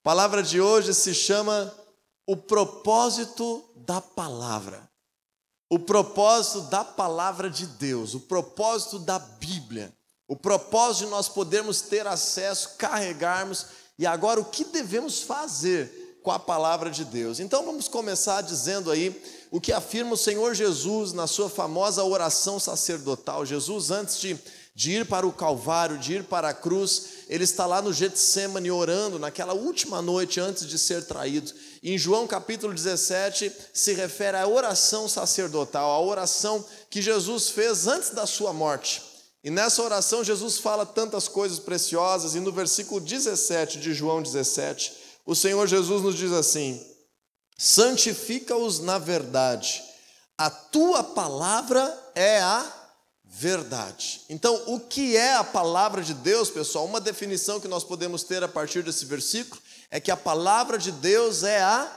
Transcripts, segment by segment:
A palavra de hoje se chama o propósito da palavra. O propósito da palavra de Deus, o propósito da Bíblia, o propósito de nós podermos ter acesso, carregarmos e agora o que devemos fazer com a palavra de Deus. Então vamos começar dizendo aí o que afirma o Senhor Jesus na sua famosa oração sacerdotal. Jesus, antes de de ir para o Calvário, de ir para a cruz, ele está lá no Getsemane orando naquela última noite antes de ser traído. Em João capítulo 17 se refere à oração sacerdotal, a oração que Jesus fez antes da sua morte. E nessa oração Jesus fala tantas coisas preciosas, e no versículo 17 de João 17, o Senhor Jesus nos diz assim: Santifica-os na verdade, a tua palavra é a verdade. Então, o que é a palavra de Deus, pessoal? Uma definição que nós podemos ter a partir desse versículo é que a palavra de Deus é a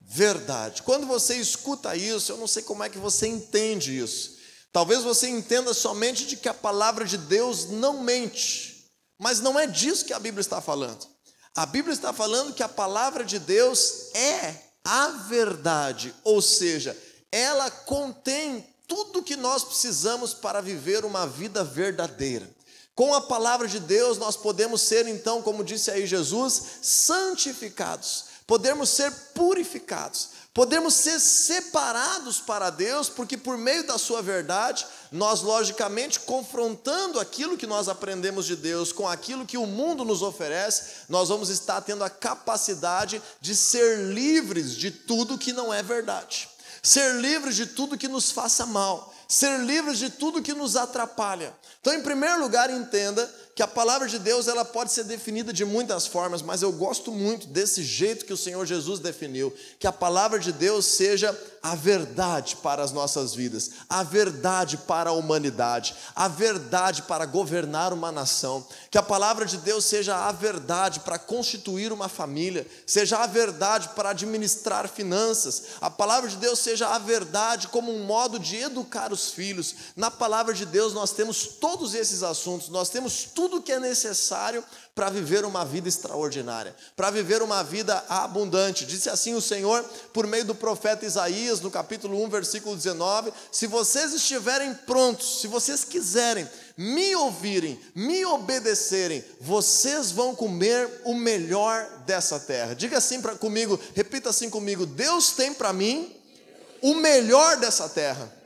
verdade. Quando você escuta isso, eu não sei como é que você entende isso. Talvez você entenda somente de que a palavra de Deus não mente, mas não é disso que a Bíblia está falando. A Bíblia está falando que a palavra de Deus é a verdade, ou seja, ela contém tudo que nós precisamos para viver uma vida verdadeira. Com a palavra de Deus, nós podemos ser, então, como disse aí Jesus, santificados, podemos ser purificados, podemos ser separados para Deus, porque por meio da Sua verdade, nós, logicamente, confrontando aquilo que nós aprendemos de Deus com aquilo que o mundo nos oferece, nós vamos estar tendo a capacidade de ser livres de tudo que não é verdade ser livres de tudo que nos faça mal, ser livres de tudo que nos atrapalha. Então, em primeiro lugar, entenda que a palavra de Deus ela pode ser definida de muitas formas, mas eu gosto muito desse jeito que o Senhor Jesus definiu, que a palavra de Deus seja a verdade para as nossas vidas, a verdade para a humanidade, a verdade para governar uma nação, que a palavra de Deus seja a verdade para constituir uma família, seja a verdade para administrar finanças, a palavra de Deus seja a verdade como um modo de educar os filhos. Na palavra de Deus nós temos todos esses assuntos, nós temos tudo tudo que é necessário para viver uma vida extraordinária, para viver uma vida abundante. Disse assim o Senhor por meio do profeta Isaías, no capítulo 1, versículo 19: Se vocês estiverem prontos, se vocês quiserem me ouvirem, me obedecerem, vocês vão comer o melhor dessa terra. Diga assim para comigo, repita assim comigo: Deus tem para mim o melhor dessa terra.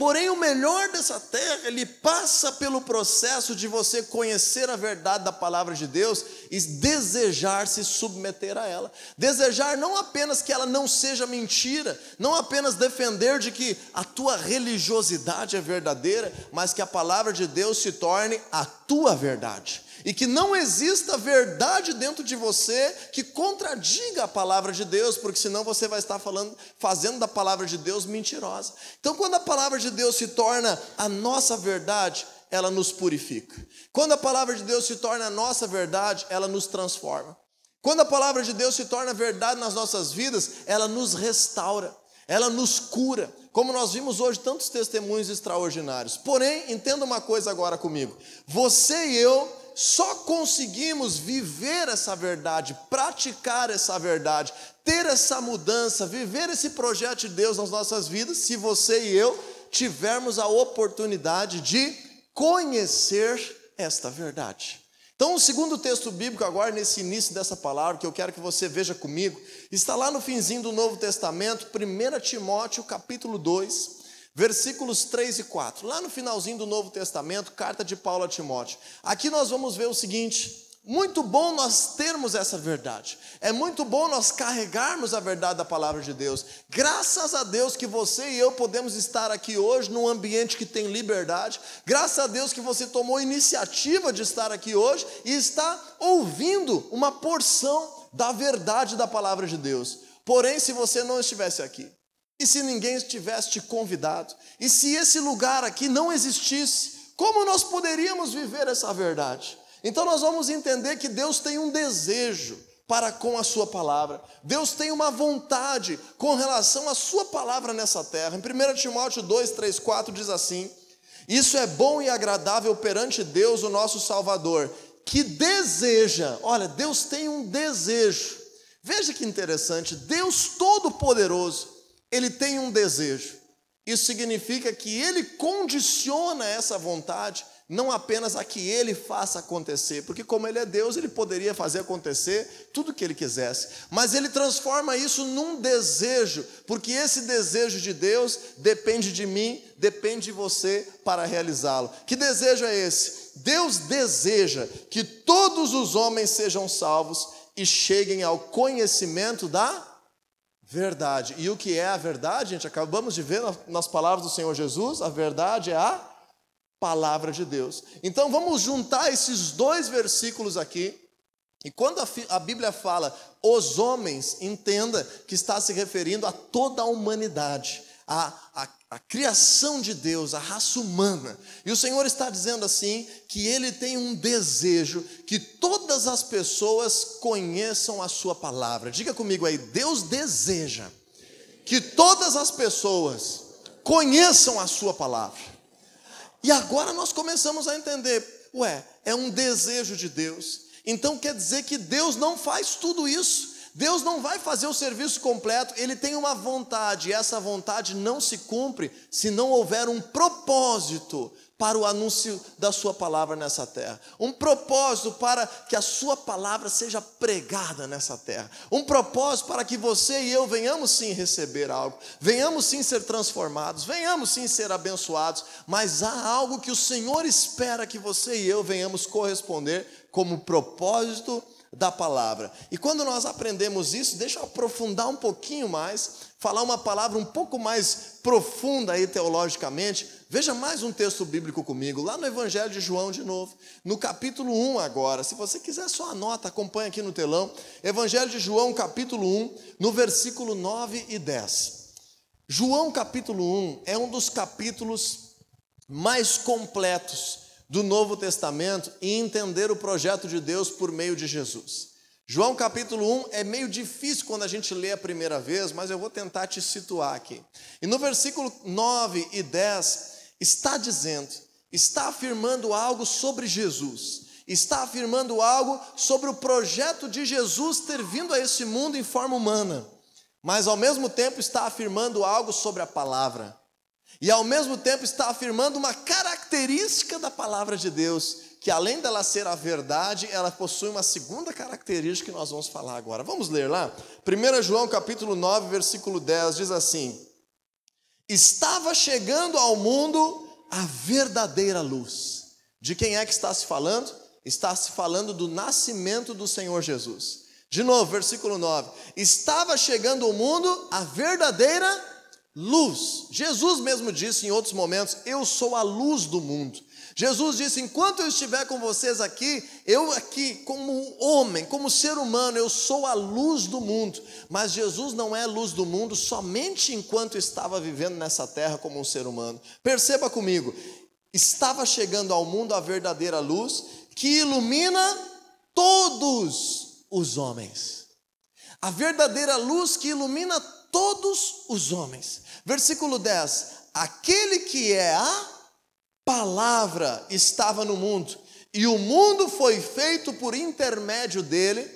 Porém, o melhor dessa terra, ele passa pelo processo de você conhecer a verdade da palavra de Deus e desejar se submeter a ela. Desejar não apenas que ela não seja mentira, não apenas defender de que a tua religiosidade é verdadeira, mas que a palavra de Deus se torne a tua verdade e que não exista verdade dentro de você que contradiga a palavra de Deus, porque senão você vai estar falando, fazendo da palavra de Deus mentirosa. Então, quando a palavra de Deus se torna a nossa verdade, ela nos purifica. Quando a palavra de Deus se torna a nossa verdade, ela nos transforma. Quando a palavra de Deus se torna verdade nas nossas vidas, ela nos restaura, ela nos cura, como nós vimos hoje tantos testemunhos extraordinários. Porém, entenda uma coisa agora comigo: você e eu só conseguimos viver essa verdade, praticar essa verdade, ter essa mudança, viver esse projeto de Deus nas nossas vidas, se você e eu tivermos a oportunidade de conhecer esta verdade. Então, o segundo texto bíblico, agora nesse início dessa palavra, que eu quero que você veja comigo, está lá no finzinho do Novo Testamento, 1 Timóteo, capítulo 2, versículos 3 e 4, lá no finalzinho do Novo Testamento, carta de Paulo a Timóteo. Aqui nós vamos ver o seguinte: muito bom nós termos essa verdade, é muito bom nós carregarmos a verdade da palavra de Deus. Graças a Deus que você e eu podemos estar aqui hoje num ambiente que tem liberdade, graças a Deus que você tomou iniciativa de estar aqui hoje e está ouvindo uma porção da verdade da palavra de Deus. Porém, se você não estivesse aqui, e se ninguém tivesse te convidado? E se esse lugar aqui não existisse? Como nós poderíamos viver essa verdade? Então nós vamos entender que Deus tem um desejo para com a sua palavra. Deus tem uma vontade com relação à sua palavra nessa terra. Em 1 Timóteo 2, 3, 4 diz assim: Isso é bom e agradável perante Deus, o nosso Salvador, que deseja, olha, Deus tem um desejo. Veja que interessante, Deus Todo-Poderoso, ele tem um desejo. Isso significa que ele condiciona essa vontade não apenas a que ele faça acontecer, porque como ele é Deus, ele poderia fazer acontecer tudo o que ele quisesse, mas ele transforma isso num desejo, porque esse desejo de Deus depende de mim, depende de você para realizá-lo. Que desejo é esse? Deus deseja que todos os homens sejam salvos e cheguem ao conhecimento da verdade. E o que é a verdade, gente? Acabamos de ver nas palavras do Senhor Jesus, a verdade é a palavra de Deus. Então vamos juntar esses dois versículos aqui. E quando a, Bíblia fala os homens, entenda que está se referindo a toda a humanidade, a, a, a criação de Deus, a raça humana. E o Senhor está dizendo assim que Ele tem um desejo que todas as pessoas conheçam a Sua palavra. Diga comigo aí, Deus deseja que todas as pessoas conheçam a Sua palavra. E agora nós começamos a entender, ué, é um desejo de Deus. Então quer dizer que Deus não faz tudo isso. Deus não vai fazer o serviço completo, ele tem uma vontade, e essa vontade não se cumpre se não houver um propósito para o anúncio da Sua palavra nessa terra, um propósito para que a Sua palavra seja pregada nessa terra, um propósito para que você e eu venhamos sim receber algo, venhamos sim ser transformados, venhamos sim ser abençoados, mas há algo que o Senhor espera que você e eu venhamos corresponder como propósito da palavra. E quando nós aprendemos isso, deixa eu aprofundar um pouquinho mais falar uma palavra um pouco mais profunda aí teologicamente, veja mais um texto bíblico comigo, lá no Evangelho de João de novo, no capítulo 1 agora. Se você quiser, só anota, acompanha aqui no telão. Evangelho de João, capítulo 1, no versículo 9 e 10. João, capítulo 1, é um dos capítulos mais completos do Novo Testamento em entender o projeto de Deus por meio de Jesus. João capítulo 1 é meio difícil quando a gente lê a primeira vez, mas eu vou tentar te situar aqui. E no versículo 9 e 10 está dizendo, está afirmando algo sobre Jesus, está afirmando algo sobre o projeto de Jesus ter vindo a esse mundo em forma humana, mas ao mesmo tempo está afirmando algo sobre a palavra. E ao mesmo tempo está afirmando uma característica da palavra de Deus, que além dela ser a verdade, ela possui uma segunda característica que nós vamos falar agora. Vamos ler lá? 1 João capítulo 9, versículo 10 diz assim: Estava chegando ao mundo a verdadeira luz. De quem é que está se falando? Está se falando do nascimento do Senhor Jesus. De novo, versículo 9: Estava chegando ao mundo a verdadeira luz. Jesus mesmo disse em outros momentos: Eu sou a luz do mundo. Jesus disse: Enquanto eu estiver com vocês aqui, eu aqui, como homem, como ser humano, eu sou a luz do mundo. Mas Jesus não é luz do mundo somente enquanto estava vivendo nessa terra como um ser humano. Perceba comigo: estava chegando ao mundo a verdadeira luz que ilumina todos os homens. A verdadeira luz que ilumina todos os homens. Versículo 10: Aquele que é a palavra estava no mundo, e o mundo foi feito por intermédio dele,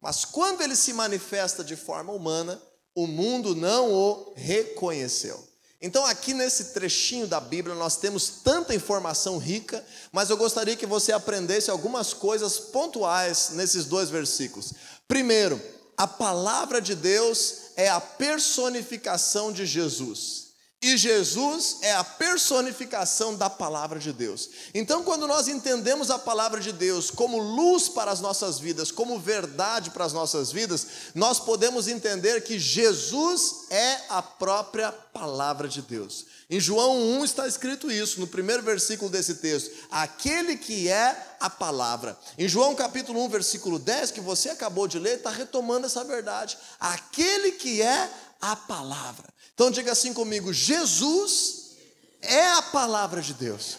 mas quando ele se manifesta de forma humana, o mundo não o reconheceu. Então, aqui nesse trechinho da Bíblia, nós temos tanta informação rica, mas eu gostaria que você aprendesse algumas coisas pontuais nesses dois versículos. Primeiro, a palavra de Deus é a personificação de Jesus. E Jesus é a personificação da palavra de Deus. Então, quando nós entendemos a palavra de Deus como luz para as nossas vidas, como verdade para as nossas vidas, nós podemos entender que Jesus é a própria palavra de Deus. Em João 1 está escrito isso, no primeiro versículo desse texto: aquele que é a palavra. Em João capítulo 1, versículo 10, que você acabou de ler, está retomando essa verdade. Aquele que é a palavra. Então diga assim comigo: Jesus é a palavra de Deus.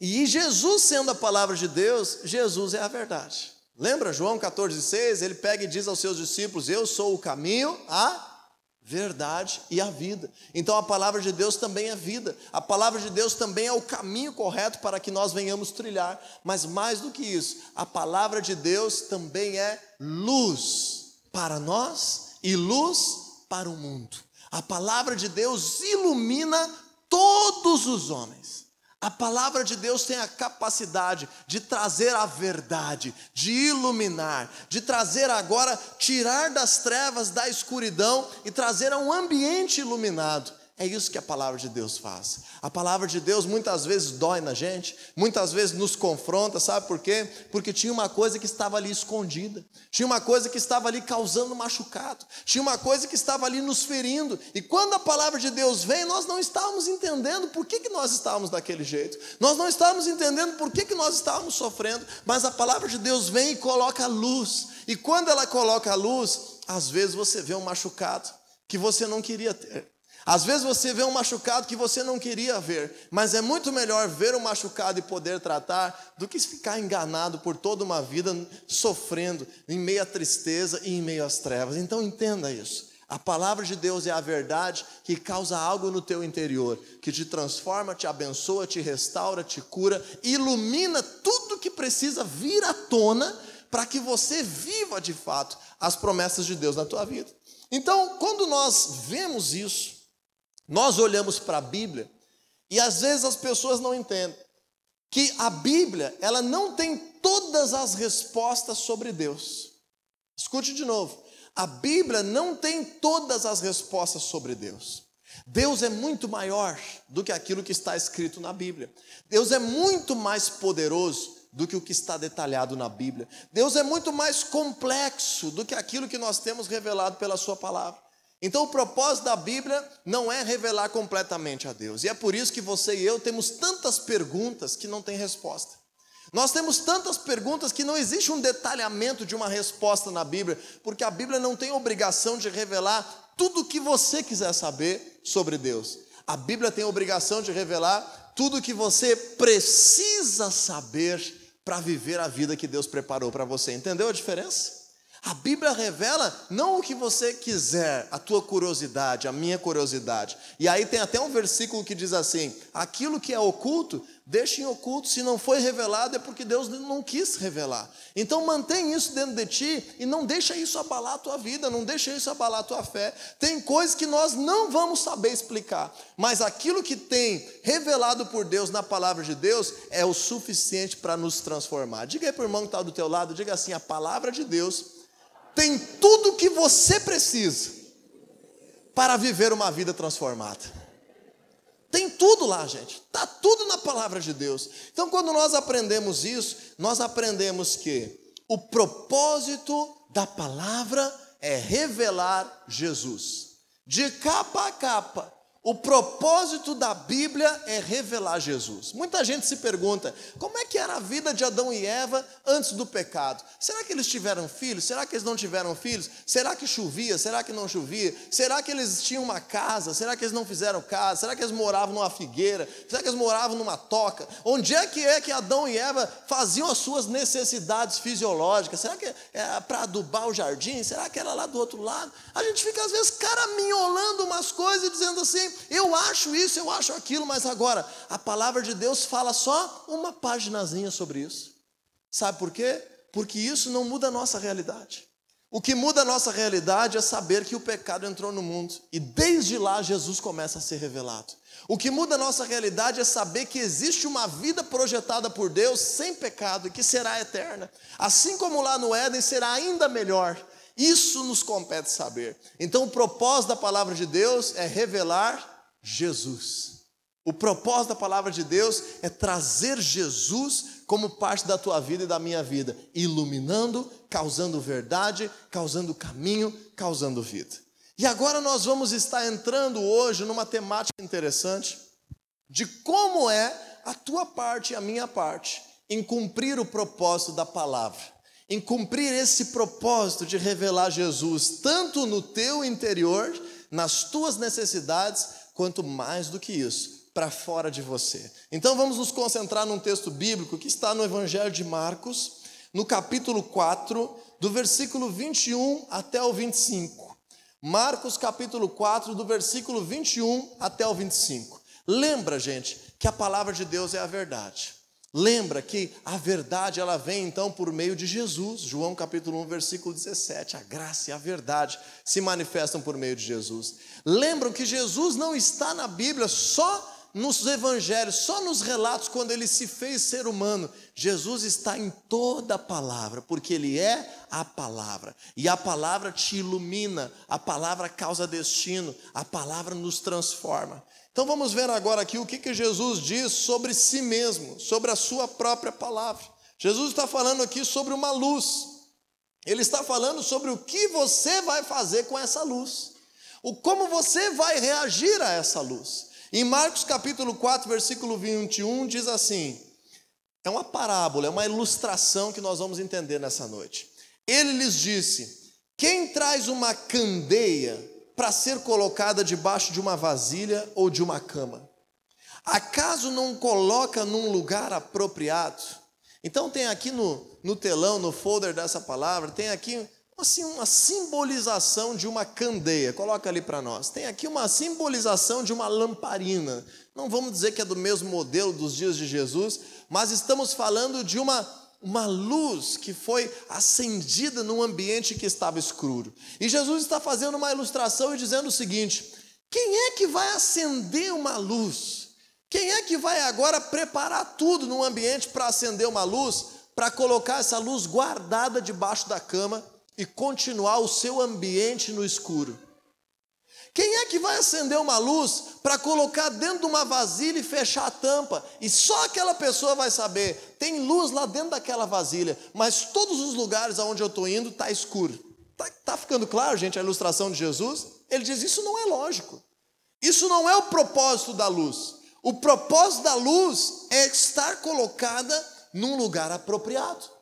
E Jesus sendo a palavra de Deus, Jesus é a verdade. Lembra João 14,6? Ele pega e diz aos seus discípulos: Eu sou o caminho, a verdade e a vida. Então a palavra de Deus também é vida. A palavra de Deus também é o caminho correto para que nós venhamos trilhar. Mas mais do que isso, a palavra de Deus também é luz para nós e luz para o mundo. A palavra de Deus ilumina todos os homens. A palavra de Deus tem a capacidade de trazer a verdade, de iluminar, de trazer agora, tirar das trevas, da escuridão e trazer a um ambiente iluminado. É isso que a palavra de Deus faz. A palavra de Deus muitas vezes dói na gente, muitas vezes nos confronta, sabe por quê? Porque tinha uma coisa que estava ali escondida, tinha uma coisa que estava ali causando machucado, tinha uma coisa que estava ali nos ferindo, e quando a palavra de Deus vem, nós não estávamos entendendo por que, que nós estávamos daquele jeito, nós não estávamos entendendo por que, que nós estávamos sofrendo, mas a palavra de Deus vem e coloca a luz, e quando ela coloca a luz, às vezes você vê um machucado que você não queria ter. Às vezes você vê um machucado que você não queria ver, mas é muito melhor ver o um machucado e poder tratar do que ficar enganado por toda uma vida sofrendo em meio à tristeza e em meio às trevas. Então entenda isso. A palavra de Deus é a verdade que causa algo no teu interior, que te transforma, te abençoa, te restaura, te cura, ilumina tudo que precisa vir à tona para que você viva de fato as promessas de Deus na tua vida. Então, quando nós vemos isso, nós olhamos para a Bíblia e às vezes as pessoas não entendem que a Bíblia, ela não tem todas as respostas sobre Deus. Escute de novo. A Bíblia não tem todas as respostas sobre Deus. Deus é muito maior do que aquilo que está escrito na Bíblia. Deus é muito mais poderoso do que o que está detalhado na Bíblia. Deus é muito mais complexo do que aquilo que nós temos revelado pela Sua palavra. Então, o propósito da Bíblia não é revelar completamente a Deus, e é por isso que você e eu temos tantas perguntas que não tem resposta. Nós temos tantas perguntas que não existe um detalhamento de uma resposta na Bíblia, porque a Bíblia não tem obrigação de revelar tudo o que você quiser saber sobre Deus. A Bíblia tem obrigação de revelar tudo o que você precisa saber para viver a vida que Deus preparou para você. Entendeu a diferença? A Bíblia revela não o que você quiser, a tua curiosidade, a minha curiosidade. E aí tem até um versículo que diz assim: aquilo que é oculto, deixe em oculto, se não foi revelado é porque Deus não quis revelar. Então mantém isso dentro de ti e não deixa isso abalar a tua vida, não deixa isso abalar a tua fé. Tem coisas que nós não vamos saber explicar, mas aquilo que tem revelado por Deus na palavra de Deus é o suficiente para nos transformar. Diga aí para o irmão que está do teu lado, diga assim: a palavra de Deus tem tudo o que você precisa para viver uma vida transformada. Tem tudo lá, gente. Está tudo na palavra de Deus. Então, quando nós aprendemos isso, nós aprendemos que o propósito da palavra é revelar Jesus. De capa a capa, o propósito da Bíblia é revelar Jesus. Muita gente se pergunta: como é que era a vida de Adão e Eva antes do pecado? Será que eles tiveram filhos? Será que eles não tiveram filhos? Será que chovia? Será que não chovia? Será que eles tinham uma casa? Será que eles não fizeram casa? Será que eles moravam numa figueira? Será que eles moravam numa toca? Onde é que é que Adão e Eva faziam as suas necessidades fisiológicas? Será que era para adubar o jardim? Será que era lá do outro lado? A gente fica às vezes caraminholando umas coisas dizendo assim: eu acho isso, eu acho aquilo, mas agora a palavra de Deus fala só uma paginazinha sobre isso. Sabe por quê? Porque isso não muda a nossa realidade. O que muda a nossa realidade é saber que o pecado entrou no mundo e desde lá Jesus começa a ser revelado. O que muda a nossa realidade é saber que existe uma vida projetada por Deus sem pecado e que será eterna. Assim como lá no Éden será ainda melhor. Isso nos compete saber. Então, o propósito da palavra de Deus é revelar Jesus. O propósito da palavra de Deus é trazer Jesus como parte da tua vida e da minha vida, iluminando, causando verdade, causando caminho, causando vida. E agora nós vamos estar entrando hoje numa temática interessante de como é a tua parte e a minha parte em cumprir o propósito da palavra em cumprir esse propósito de revelar Jesus, tanto no teu interior, nas tuas necessidades, quanto mais do que isso, para fora de você. Então vamos nos concentrar num texto bíblico que está no Evangelho de Marcos, no capítulo 4, do versículo 21 até o 25. Marcos capítulo 4, do versículo 21 até o 25. Lembra, gente, que a palavra de Deus é a verdade. Lembra que a verdade ela vem então por meio de Jesus. João capítulo 1, versículo 17. A graça e a verdade se manifestam por meio de Jesus. Lembram que Jesus não está na Bíblia só nos evangelhos, só nos relatos quando ele se fez ser humano. Jesus está em toda a palavra, porque ele é a palavra. E a palavra te ilumina, a palavra causa destino, a palavra nos transforma. Então vamos ver agora aqui o que, que Jesus diz sobre si mesmo, sobre a sua própria palavra. Jesus está falando aqui sobre uma luz. Ele está falando sobre o que você vai fazer com essa luz. O como você vai reagir a essa luz. Em Marcos capítulo 4, versículo 21 diz assim: É uma parábola, é uma ilustração que nós vamos entender nessa noite. Ele lhes disse: Quem traz uma candeia para ser colocada debaixo de uma vasilha ou de uma cama? Acaso não coloca num lugar apropriado? Então, tem aqui no, no telão, no folder dessa palavra, tem aqui assim, uma simbolização de uma candeia. Coloca ali para nós. Tem aqui uma simbolização de uma lamparina. Não vamos dizer que é do mesmo modelo dos dias de Jesus, mas estamos falando de uma uma luz que foi acendida num ambiente que estava escuro. E Jesus está fazendo uma ilustração e dizendo o seguinte: quem é que vai acender uma luz? Quem é que vai agora preparar tudo num ambiente para acender uma luz, para colocar essa luz guardada debaixo da cama e continuar o seu ambiente no escuro? Quem é que vai acender uma luz para colocar dentro de uma vasilha e fechar a tampa? E só aquela pessoa vai saber. Tem luz lá dentro daquela vasilha, mas todos os lugares aonde eu estou indo está escuro. Está tá ficando claro, gente, a ilustração de Jesus? Ele diz: Isso não é lógico. Isso não é o propósito da luz. O propósito da luz é estar colocada num lugar apropriado.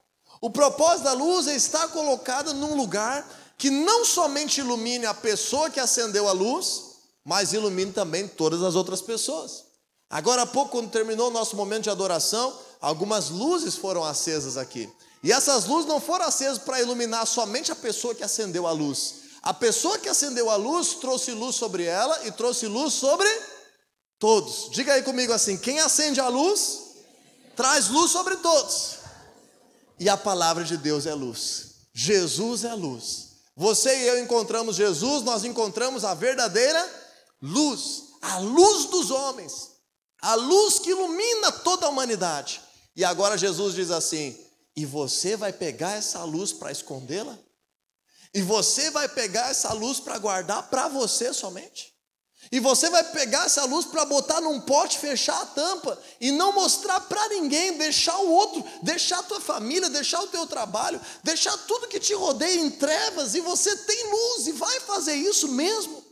O propósito da luz é estar colocada num lugar que não somente ilumine a pessoa que acendeu a luz, mas ilumine também todas as outras pessoas. Agora há pouco, quando terminou o nosso momento de adoração, algumas luzes foram acesas aqui. E essas luzes não foram acesas para iluminar somente a pessoa que acendeu a luz. A pessoa que acendeu a luz trouxe luz sobre ela e trouxe luz sobre todos. Diga aí comigo assim: quem acende a luz, traz luz sobre todos. E a palavra de Deus é luz. Jesus é luz. Você e eu encontramos Jesus, nós encontramos a verdadeira luz, a luz dos homens, a luz que ilumina toda a humanidade. E agora Jesus diz assim: e você vai pegar essa luz para escondê-la? E você vai pegar essa luz para guardar para você somente? E você vai pegar essa luz para botar num pote, fechar a tampa e não mostrar para ninguém, deixar o outro, deixar a tua família, deixar o teu trabalho, deixar tudo que te rodeia em trevas e você tem luz e vai fazer isso mesmo.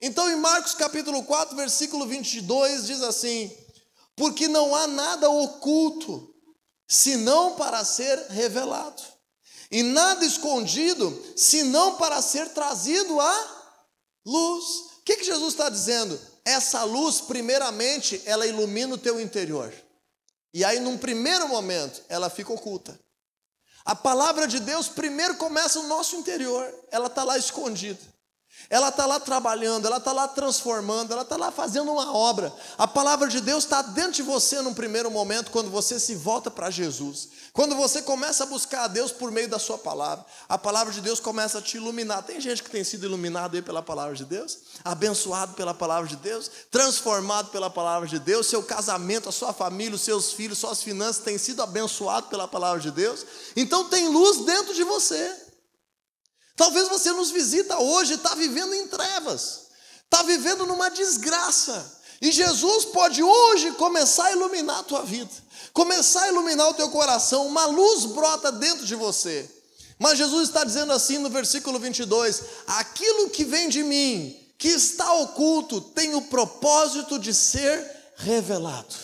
Então em Marcos capítulo 4, versículo 22 diz assim: Porque não há nada oculto, senão para ser revelado, e nada escondido, senão para ser trazido à luz. O que, que Jesus está dizendo? Essa luz, primeiramente, ela ilumina o teu interior. E aí, num primeiro momento, ela fica oculta. A palavra de Deus primeiro começa no nosso interior, ela está lá escondida. Ela está lá trabalhando, ela está lá transformando, ela está lá fazendo uma obra. A palavra de Deus está dentro de você num primeiro momento, quando você se volta para Jesus. Quando você começa a buscar a Deus por meio da sua palavra, a palavra de Deus começa a te iluminar. Tem gente que tem sido iluminado aí pela palavra de Deus, abençoado pela palavra de Deus, transformado pela palavra de Deus. Seu casamento, a sua família, os seus filhos, suas finanças têm sido abençoados pela palavra de Deus. Então tem luz dentro de você. Talvez você nos visita hoje está vivendo em trevas, está vivendo numa desgraça. E Jesus pode hoje começar a iluminar a tua vida, começar a iluminar o teu coração, uma luz brota dentro de você. Mas Jesus está dizendo assim no versículo 22: aquilo que vem de mim, que está oculto, tem o propósito de ser revelado.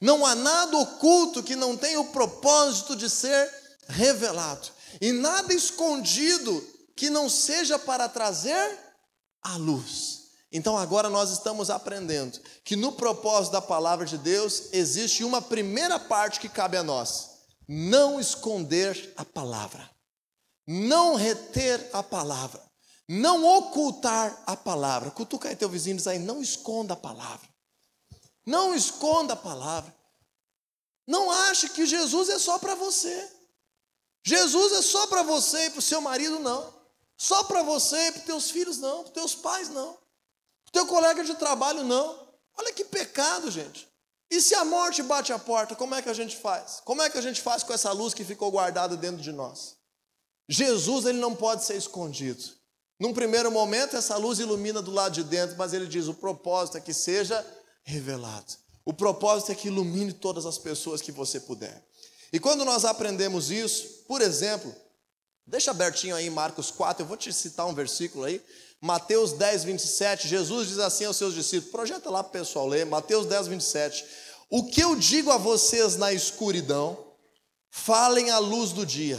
Não há nada oculto que não tenha o propósito de ser revelado e nada escondido que não seja para trazer a luz. Então agora nós estamos aprendendo que no propósito da palavra de Deus existe uma primeira parte que cabe a nós: não esconder a palavra, não reter a palavra, Não ocultar a palavra. Cutuca aí teu vizinho diz aí, não esconda a palavra. Não esconda a palavra. Não ache que Jesus é só para você. Jesus é só para você e para o seu marido, não. Só para você e para os teus filhos, não. Para os teus pais, não. Para o teu colega de trabalho, não. Olha que pecado, gente. E se a morte bate a porta, como é que a gente faz? Como é que a gente faz com essa luz que ficou guardada dentro de nós? Jesus, ele não pode ser escondido. Num primeiro momento, essa luz ilumina do lado de dentro, mas ele diz: o propósito é que seja revelado. O propósito é que ilumine todas as pessoas que você puder. E quando nós aprendemos isso, por exemplo, deixa abertinho aí Marcos 4, eu vou te citar um versículo aí. Mateus 10, 27, Jesus diz assim aos seus discípulos, projeta lá para o pessoal ler, Mateus 10, 27. O que eu digo a vocês na escuridão, falem à luz do dia.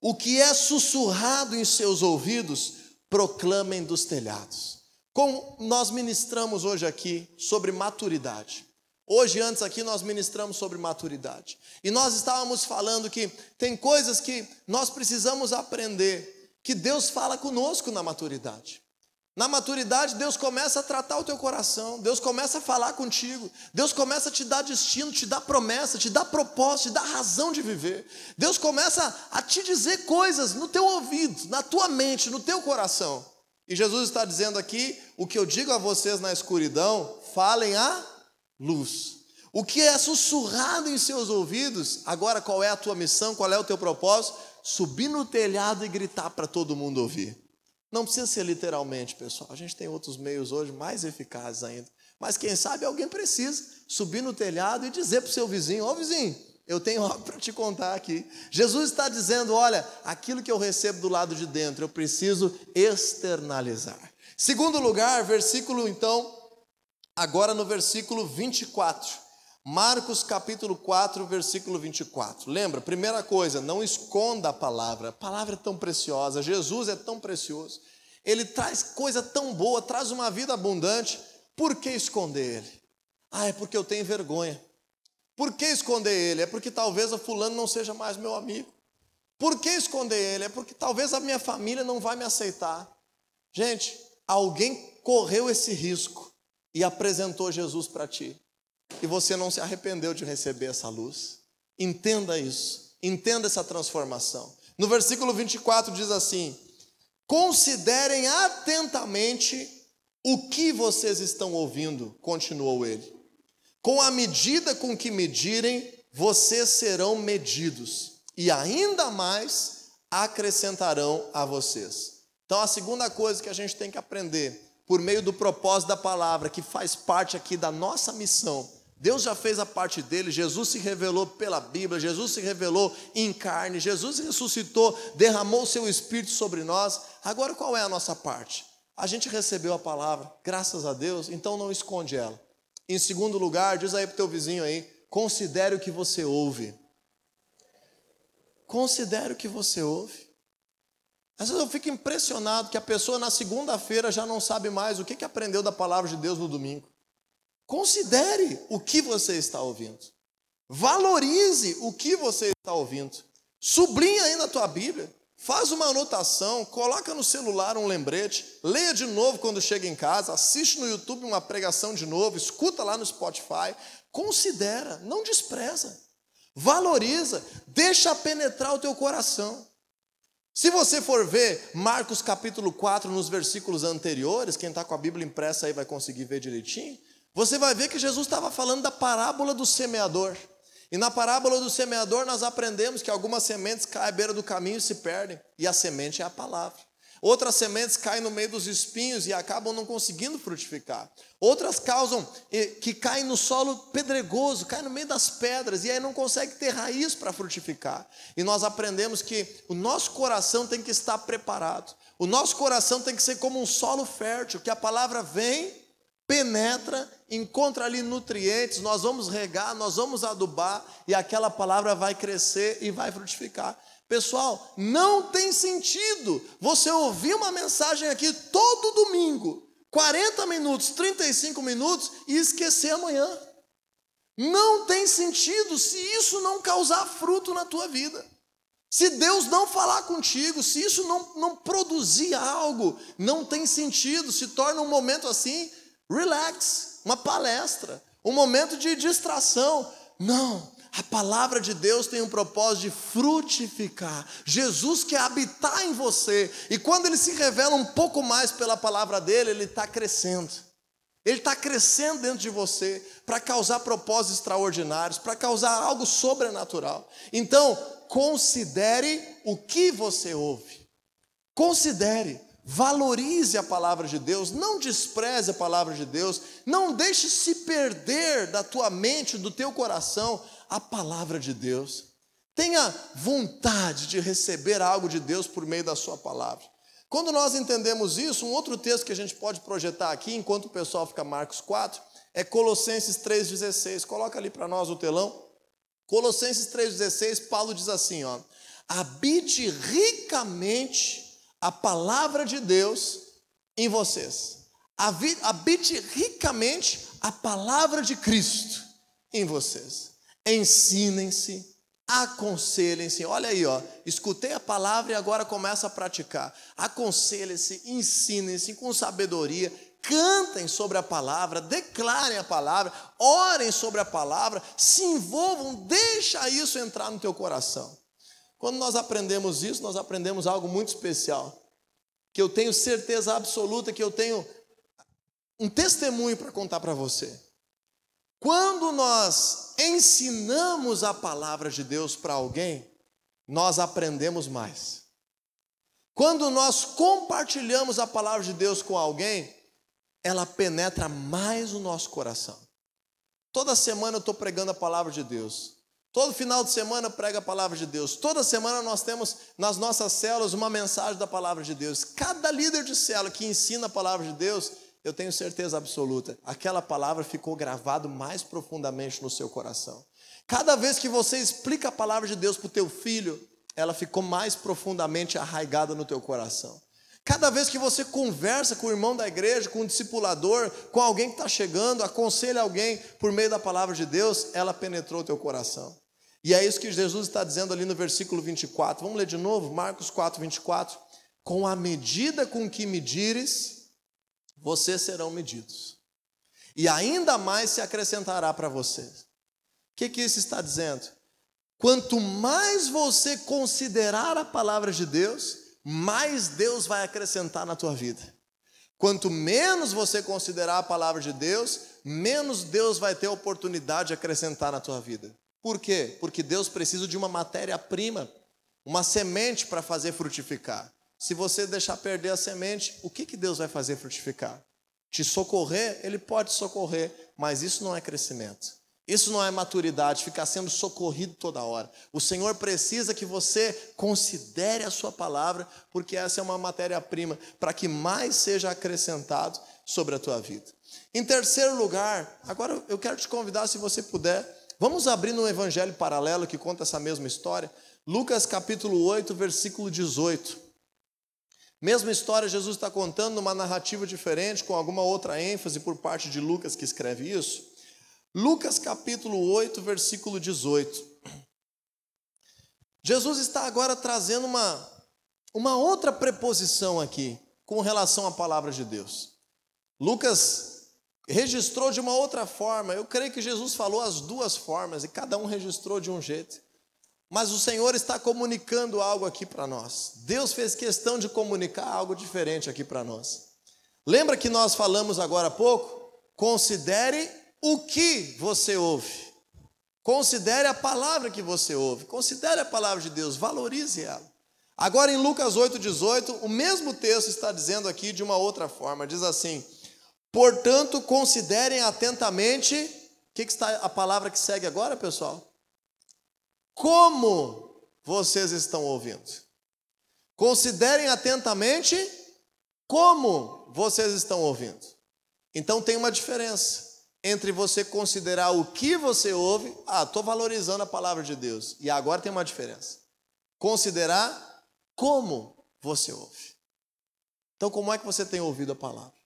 O que é sussurrado em seus ouvidos, proclamem dos telhados. Como nós ministramos hoje aqui sobre maturidade. Hoje, antes aqui, nós ministramos sobre maturidade. E nós estávamos falando que tem coisas que nós precisamos aprender que Deus fala conosco na maturidade. Na maturidade, Deus começa a tratar o teu coração, Deus começa a falar contigo, Deus começa a te dar destino, te dar promessa, te dar propósito, te dar razão de viver. Deus começa a te dizer coisas no teu ouvido, na tua mente, no teu coração. E Jesus está dizendo aqui: o que eu digo a vocês na escuridão, falem a luz. O que é sussurrado em seus ouvidos, agora qual é a tua missão, qual é o teu propósito? subir no telhado e gritar para todo mundo ouvir. Não precisa ser literalmente, pessoal. A gente tem outros meios hoje mais eficazes ainda. Mas quem sabe alguém precisa subir no telhado e dizer para o seu vizinho: Ó oh, vizinho, eu tenho algo para te contar aqui. Jesus está dizendo: olha, aquilo que eu recebo do lado de dentro, eu preciso externalizar. Segundo lugar, versículo então, agora no versículo 24. Marcos capítulo 4, versículo 24. Lembra? Primeira coisa, não esconda a palavra. A palavra é tão preciosa, Jesus é tão precioso. Ele traz coisa tão boa, traz uma vida abundante. Por que esconder ele? Ah, é porque eu tenho vergonha. Por que esconder ele? É porque talvez a fulano não seja mais meu amigo. Por que esconder ele? É porque talvez a minha família não vai me aceitar. Gente, alguém correu esse risco e apresentou Jesus para ti e você não se arrependeu de receber essa luz. Entenda isso, entenda essa transformação. No versículo 24 diz assim: Considerem atentamente o que vocês estão ouvindo, continuou ele. Com a medida com que medirem, vocês serão medidos, e ainda mais acrescentarão a vocês. Então, a segunda coisa que a gente tem que aprender, por meio do propósito da palavra, que faz parte aqui da nossa missão, Deus já fez a parte dele, Jesus se revelou pela Bíblia, Jesus se revelou em carne, Jesus ressuscitou, derramou o seu espírito sobre nós. Agora qual é a nossa parte? A gente recebeu a palavra, graças a Deus, então não esconde ela. Em segundo lugar, diz aí para o teu vizinho aí, considere o que você ouve. Considere o que você ouve. Às vezes eu fico impressionado que a pessoa na segunda-feira já não sabe mais o que, que aprendeu da palavra de Deus no domingo. Considere o que você está ouvindo. Valorize o que você está ouvindo. Sublinha aí na tua Bíblia. Faz uma anotação, coloca no celular um lembrete, leia de novo quando chega em casa, assiste no YouTube uma pregação de novo, escuta lá no Spotify. Considera, não despreza. Valoriza, deixa penetrar o teu coração. Se você for ver Marcos capítulo 4 nos versículos anteriores, quem está com a Bíblia impressa aí vai conseguir ver direitinho você vai ver que Jesus estava falando da parábola do semeador. E na parábola do semeador nós aprendemos que algumas sementes caem à beira do caminho e se perdem, e a semente é a palavra. Outras sementes caem no meio dos espinhos e acabam não conseguindo frutificar. Outras causam que caem no solo pedregoso, caem no meio das pedras e aí não consegue ter raiz para frutificar. E nós aprendemos que o nosso coração tem que estar preparado. O nosso coração tem que ser como um solo fértil, que a palavra vem penetra, encontra ali nutrientes, nós vamos regar, nós vamos adubar e aquela palavra vai crescer e vai frutificar. Pessoal, não tem sentido você ouvir uma mensagem aqui todo domingo, 40 minutos, 35 minutos e esquecer amanhã. Não tem sentido se isso não causar fruto na tua vida. Se Deus não falar contigo, se isso não, não produzir algo, não tem sentido, se torna um momento assim, relax, uma palestra, um momento de distração. Não, a palavra de Deus tem um propósito de frutificar. Jesus quer habitar em você, e quando ele se revela um pouco mais pela palavra dele, ele está crescendo. Ele está crescendo dentro de você para causar propósitos extraordinários, para causar algo sobrenatural. Então, considere o que você ouve. Considere, valorize a palavra de Deus, não despreze a palavra de Deus, não deixe se perder da tua mente, do teu coração, a palavra de Deus. Tenha vontade de receber algo de Deus por meio da sua palavra. Quando nós entendemos isso, um outro texto que a gente pode projetar aqui, enquanto o pessoal fica Marcos 4, é Colossenses 3,16. Coloca ali para nós o telão. Colossenses 3,16, Paulo diz assim: ó, habite ricamente a palavra de Deus em vocês. Habite ricamente a palavra de Cristo em vocês. Ensinem-se, aconselhem-se. Olha aí, ó, escutei a palavra e agora começa a praticar. Aconselhem-se, ensinem-se com sabedoria, cantem sobre a palavra, declarem a palavra, orem sobre a palavra, se envolvam, deixa isso entrar no teu coração. Quando nós aprendemos isso, nós aprendemos algo muito especial, que eu tenho certeza absoluta que eu tenho um testemunho para contar para você. Quando nós ensinamos a palavra de Deus para alguém, nós aprendemos mais. Quando nós compartilhamos a palavra de Deus com alguém, ela penetra mais o nosso coração. Toda semana eu estou pregando a palavra de Deus. Todo final de semana prega a palavra de Deus. Toda semana nós temos nas nossas células uma mensagem da palavra de Deus. Cada líder de célula que ensina a palavra de Deus, eu tenho certeza absoluta, aquela palavra ficou gravado mais profundamente no seu coração. Cada vez que você explica a palavra de Deus para o teu filho, ela ficou mais profundamente arraigada no teu coração. Cada vez que você conversa com o irmão da igreja, com o discipulador, com alguém que está chegando, aconselha alguém por meio da palavra de Deus, ela penetrou o teu coração. E é isso que Jesus está dizendo ali no versículo 24. Vamos ler de novo? Marcos 4, 24. Com a medida com que medires, vocês serão medidos. E ainda mais se acrescentará para vocês. O que, que isso está dizendo? Quanto mais você considerar a palavra de Deus, mais Deus vai acrescentar na tua vida. Quanto menos você considerar a palavra de Deus, menos Deus vai ter oportunidade de acrescentar na tua vida. Por quê? Porque Deus precisa de uma matéria-prima, uma semente para fazer frutificar. Se você deixar perder a semente, o que, que Deus vai fazer frutificar? Te socorrer? Ele pode socorrer, mas isso não é crescimento. Isso não é maturidade, ficar sendo socorrido toda hora. O Senhor precisa que você considere a sua palavra, porque essa é uma matéria-prima para que mais seja acrescentado sobre a tua vida. Em terceiro lugar, agora eu quero te convidar, se você puder, vamos abrir no evangelho paralelo que conta essa mesma história. Lucas capítulo 8, versículo 18. Mesma história, Jesus está contando numa narrativa diferente, com alguma outra ênfase por parte de Lucas que escreve isso. Lucas capítulo 8, versículo 18. Jesus está agora trazendo uma, uma outra preposição aqui com relação à palavra de Deus. Lucas registrou de uma outra forma. Eu creio que Jesus falou as duas formas e cada um registrou de um jeito. Mas o Senhor está comunicando algo aqui para nós. Deus fez questão de comunicar algo diferente aqui para nós. Lembra que nós falamos agora há pouco? Considere o que você ouve. Considere a palavra que você ouve. Considere a palavra de Deus, valorize ela. Agora em Lucas 8:18, o mesmo texto está dizendo aqui de uma outra forma. Diz assim: "Portanto, considerem atentamente, o que, que está a palavra que segue agora, pessoal? Como vocês estão ouvindo? Considerem atentamente como vocês estão ouvindo. Então tem uma diferença entre você considerar o que você ouve, ah, estou valorizando a palavra de Deus, e agora tem uma diferença. Considerar como você ouve. Então, como é que você tem ouvido a palavra?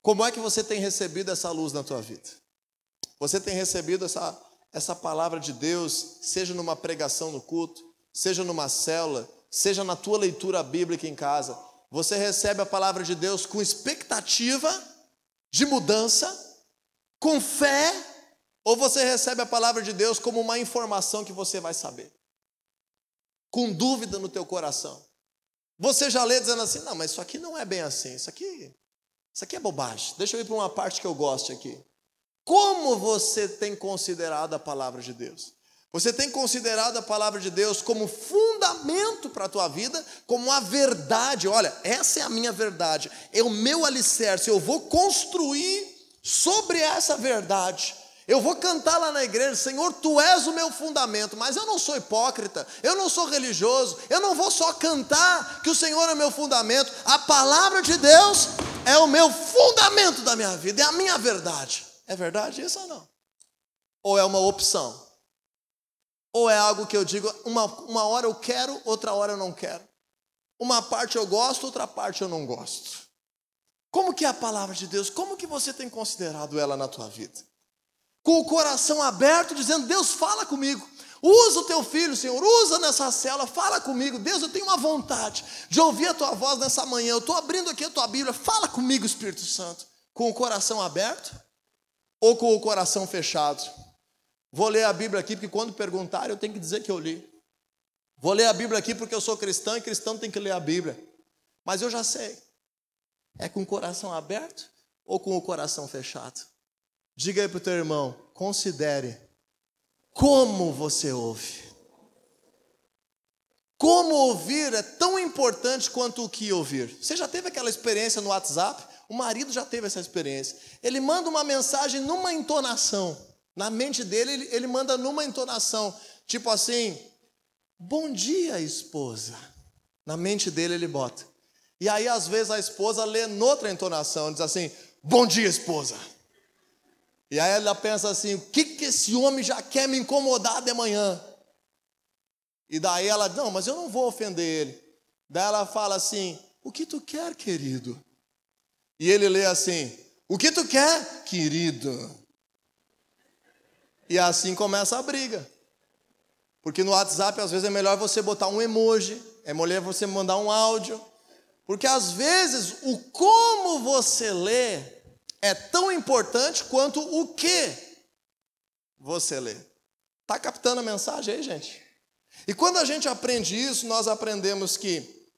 Como é que você tem recebido essa luz na tua vida? Você tem recebido essa, essa palavra de Deus, seja numa pregação no culto, seja numa célula, seja na tua leitura bíblica em casa, você recebe a palavra de Deus com expectativa de mudança, com fé, ou você recebe a palavra de Deus como uma informação que você vai saber? Com dúvida no teu coração. Você já lê dizendo assim: "Não, mas isso aqui não é bem assim. Isso aqui, isso aqui é bobagem. Deixa eu ir para uma parte que eu goste aqui." Como você tem considerado a palavra de Deus? Você tem considerado a palavra de Deus como fundamento para a tua vida, como a verdade. Olha, essa é a minha verdade, é o meu alicerce. Eu vou construir sobre essa verdade. Eu vou cantar lá na igreja, Senhor, tu és o meu fundamento, mas eu não sou hipócrita, eu não sou religioso, eu não vou só cantar que o Senhor é o meu fundamento, a palavra de Deus é o meu fundamento da minha vida, é a minha verdade. É verdade isso ou não? Ou é uma opção? Ou é algo que eu digo, uma, uma hora eu quero, outra hora eu não quero. Uma parte eu gosto, outra parte eu não gosto. Como que é a palavra de Deus? Como que você tem considerado ela na tua vida? Com o coração aberto, dizendo: Deus, fala comigo. Usa o teu filho, Senhor, usa nessa cela, fala comigo. Deus, eu tenho uma vontade de ouvir a tua voz nessa manhã. Eu estou abrindo aqui a tua Bíblia, fala comigo, Espírito Santo. Com o coração aberto ou com o coração fechado? Vou ler a Bíblia aqui, porque quando perguntarem, eu tenho que dizer que eu li. Vou ler a Bíblia aqui porque eu sou cristão e cristão tem que ler a Bíblia. Mas eu já sei. É com o coração aberto ou com o coração fechado? Diga aí para o teu irmão, considere como você ouve. Como ouvir é tão importante quanto o que ouvir. Você já teve aquela experiência no WhatsApp? O marido já teve essa experiência. Ele manda uma mensagem numa entonação. Na mente dele, ele, ele manda numa entonação, tipo assim: Bom dia, esposa. Na mente dele, ele bota. E aí, às vezes, a esposa lê noutra entonação, diz assim: Bom dia, esposa. E aí ela pensa assim: O que, que esse homem já quer me incomodar de manhã? E daí ela, não, mas eu não vou ofender ele. Daí ela fala assim: O que tu quer, querido? E ele lê assim: O que tu quer, querido? E assim começa a briga. Porque no WhatsApp, às vezes, é melhor você botar um emoji, é melhor você mandar um áudio. Porque às vezes o como você lê é tão importante quanto o que você lê. Está captando a mensagem aí, gente? E quando a gente aprende isso, nós aprendemos que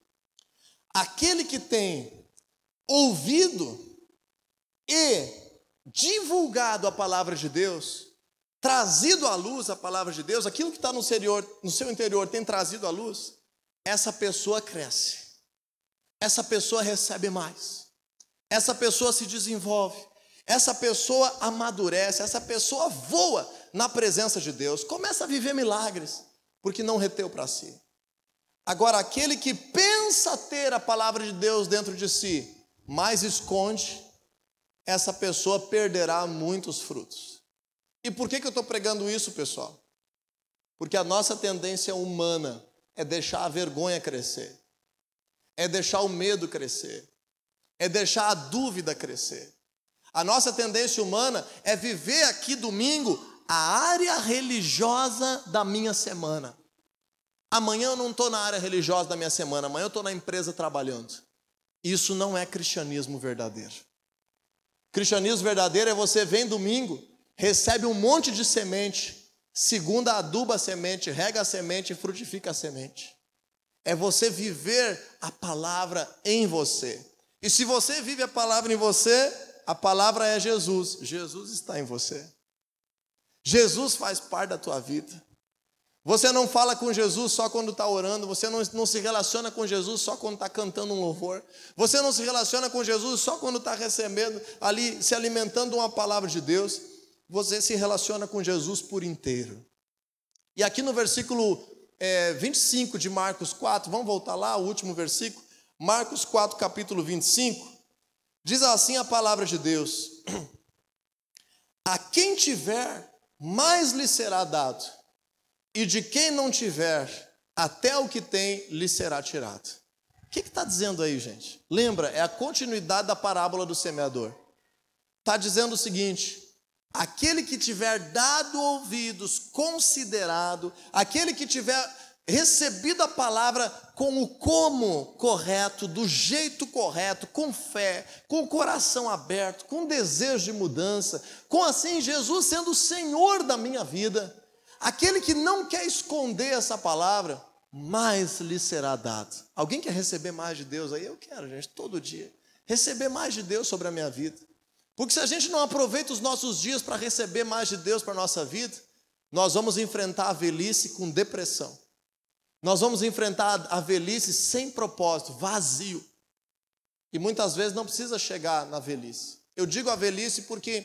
aquele que tem ouvido e divulgado a palavra de Deus, trazido à luz a palavra de Deus, aquilo que está no, no seu interior tem trazido à luz, essa pessoa cresce, essa pessoa recebe mais, essa pessoa se desenvolve, essa pessoa amadurece, essa pessoa voa na presença de Deus, começa a viver milagres, porque não reteu para si. Agora, aquele que pensa ter a palavra de Deus dentro de si, mas esconde, essa pessoa perderá muitos frutos. E por que, que eu estou pregando isso, pessoal? Porque a nossa tendência humana é deixar a vergonha crescer, é deixar o medo crescer, é deixar a dúvida crescer. A nossa tendência humana é viver aqui domingo a área religiosa da minha semana. Amanhã eu não estou na área religiosa da minha semana, amanhã eu estou na empresa trabalhando. Isso não é cristianismo verdadeiro. Cristianismo verdadeiro é você vem domingo recebe um monte de semente, segunda aduba a semente, rega a semente e frutifica a semente. É você viver a palavra em você. E se você vive a palavra em você, a palavra é Jesus. Jesus está em você. Jesus faz parte da tua vida. Você não fala com Jesus só quando está orando, você não, não se relaciona com Jesus só quando está cantando um louvor, você não se relaciona com Jesus só quando está recebendo ali, se alimentando uma palavra de Deus. Você se relaciona com Jesus por inteiro. E aqui no versículo é, 25 de Marcos 4, vamos voltar lá, o último versículo, Marcos 4, capítulo 25, diz assim a palavra de Deus: A quem tiver, mais lhe será dado, e de quem não tiver, até o que tem lhe será tirado. O que está dizendo aí, gente? Lembra, é a continuidade da parábola do semeador. Está dizendo o seguinte: Aquele que tiver dado ouvidos, considerado, aquele que tiver recebido a palavra com o como correto, do jeito correto, com fé, com o coração aberto, com desejo de mudança, com assim Jesus sendo o Senhor da minha vida, aquele que não quer esconder essa palavra, mais lhe será dado. Alguém quer receber mais de Deus aí? Eu quero, gente, todo dia. Receber mais de Deus sobre a minha vida. Porque se a gente não aproveita os nossos dias para receber mais de Deus para a nossa vida, nós vamos enfrentar a velhice com depressão. Nós vamos enfrentar a velhice sem propósito, vazio. E muitas vezes não precisa chegar na velhice. Eu digo a velhice porque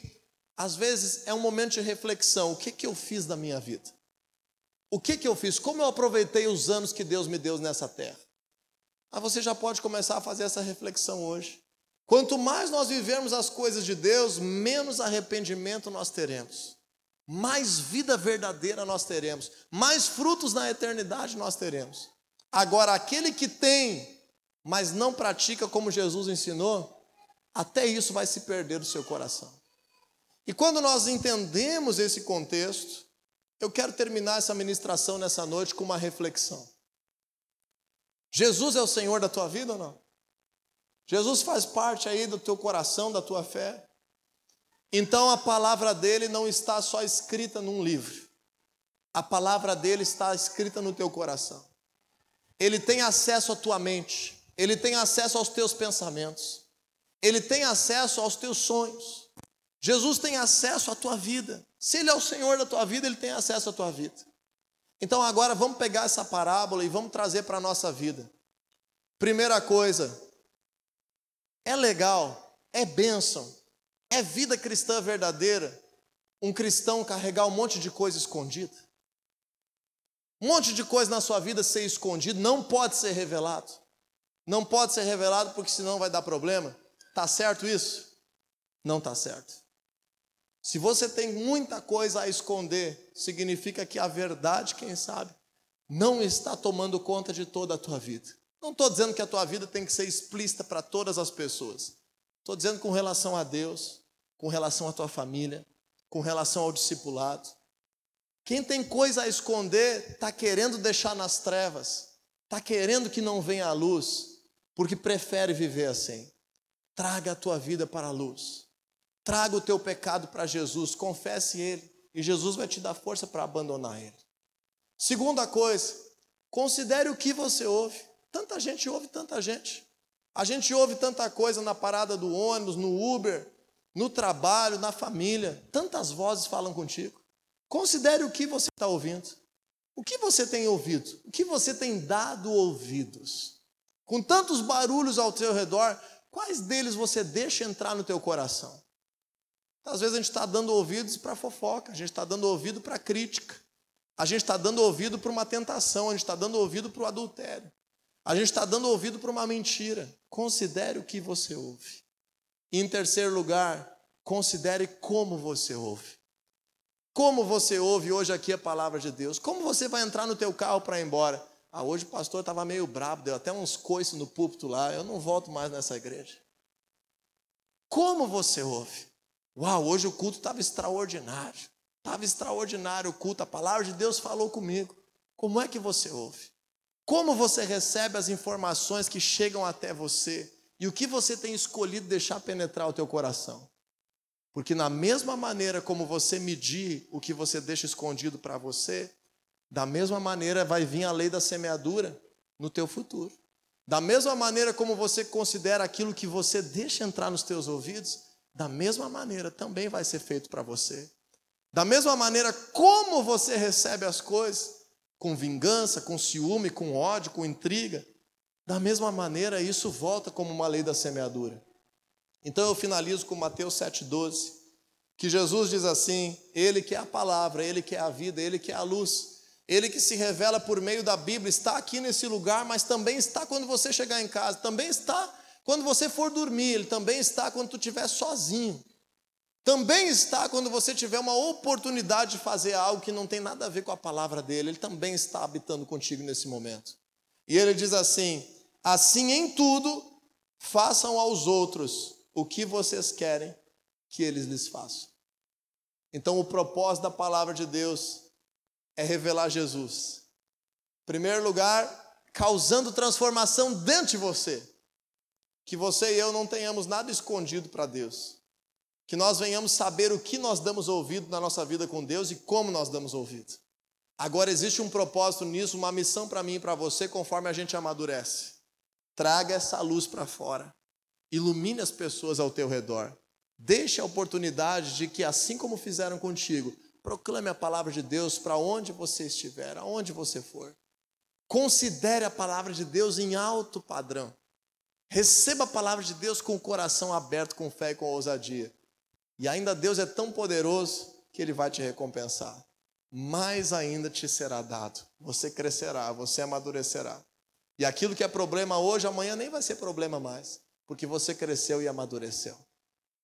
às vezes é um momento de reflexão. O que, que eu fiz da minha vida? O que, que eu fiz? Como eu aproveitei os anos que Deus me deu nessa terra? Ah, você já pode começar a fazer essa reflexão hoje. Quanto mais nós vivermos as coisas de Deus, menos arrependimento nós teremos mais vida verdadeira nós teremos, mais frutos na eternidade nós teremos. Agora, aquele que tem, mas não pratica como Jesus ensinou, até isso vai se perder do seu coração. E quando nós entendemos esse contexto, eu quero terminar essa ministração nessa noite com uma reflexão. Jesus é o Senhor da tua vida ou não? Jesus faz parte aí do teu coração, da tua fé. Então a palavra dele não está só escrita num livro, a palavra dele está escrita no teu coração. Ele tem acesso à tua mente, ele tem acesso aos teus pensamentos, ele tem acesso aos teus sonhos. Jesus tem acesso à tua vida. Se ele é o Senhor da tua vida, ele tem acesso à tua vida. Então agora vamos pegar essa parábola e vamos trazer para a nossa vida. Primeira coisa, é legal, é bênção é vida cristã verdadeira um cristão carregar um monte de coisa escondida? Um monte de coisa na sua vida ser escondido não pode ser revelado. Não pode ser revelado porque senão vai dar problema. Tá certo isso? Não tá certo. Se você tem muita coisa a esconder, significa que a verdade, quem sabe, não está tomando conta de toda a tua vida. Não estou dizendo que a tua vida tem que ser explícita para todas as pessoas. Estou dizendo com relação a Deus, com relação à tua família, com relação ao discipulado. Quem tem coisa a esconder está querendo deixar nas trevas, está querendo que não venha a luz, porque prefere viver assim. Traga a tua vida para a luz, traga o teu pecado para Jesus, confesse ele, e Jesus vai te dar força para abandonar ele. Segunda coisa, considere o que você ouve. Tanta gente ouve tanta gente. A gente ouve tanta coisa na parada do ônibus, no Uber, no trabalho, na família. Tantas vozes falam contigo. Considere o que você está ouvindo. O que você tem ouvido? O que você tem dado ouvidos? Com tantos barulhos ao teu redor, quais deles você deixa entrar no teu coração? Às vezes a gente está dando ouvidos para fofoca, a gente está dando ouvido para crítica, a gente está dando ouvido para uma tentação, a gente está dando ouvido para o adultério, a gente está dando ouvido para uma mentira. Considere o que você ouve. E em terceiro lugar, considere como você ouve. Como você ouve hoje aqui a palavra de Deus? Como você vai entrar no teu carro para ir embora? Ah, hoje o pastor estava meio brabo, deu até uns coices no púlpito lá, eu não volto mais nessa igreja. Como você ouve? Uau, hoje o culto estava extraordinário. Estava extraordinário o culto, a palavra de Deus falou comigo. Como é que você ouve? Como você recebe as informações que chegam até você? E o que você tem escolhido deixar penetrar o teu coração? Porque na mesma maneira como você medir o que você deixa escondido para você, da mesma maneira vai vir a lei da semeadura no teu futuro. Da mesma maneira como você considera aquilo que você deixa entrar nos teus ouvidos, da mesma maneira também vai ser feito para você. Da mesma maneira como você recebe as coisas, com vingança, com ciúme, com ódio, com intriga, da mesma maneira, isso volta como uma lei da semeadura. Então eu finalizo com Mateus 7,12, que Jesus diz assim: Ele que é a palavra, Ele que é a vida, Ele que é a luz, Ele que se revela por meio da Bíblia, está aqui nesse lugar, mas também está quando você chegar em casa, também está quando você for dormir, Ele também está quando tu estiver sozinho. Também está quando você tiver uma oportunidade de fazer algo que não tem nada a ver com a palavra dele, Ele também está habitando contigo nesse momento. E ele diz assim: assim em tudo, façam aos outros o que vocês querem que eles lhes façam. Então, o propósito da palavra de Deus é revelar Jesus, primeiro lugar, causando transformação dentro de você. Que você e eu não tenhamos nada escondido para Deus. Que nós venhamos saber o que nós damos ouvido na nossa vida com Deus e como nós damos ouvido. Agora existe um propósito nisso, uma missão para mim e para você, conforme a gente amadurece. Traga essa luz para fora. Ilumine as pessoas ao teu redor. Deixe a oportunidade de que, assim como fizeram contigo, proclame a palavra de Deus para onde você estiver, aonde você for. Considere a palavra de Deus em alto padrão. Receba a palavra de Deus com o coração aberto, com fé e com ousadia. E ainda Deus é tão poderoso que Ele vai te recompensar. Mais ainda te será dado. Você crescerá, você amadurecerá. E aquilo que é problema hoje, amanhã nem vai ser problema mais, porque você cresceu e amadureceu.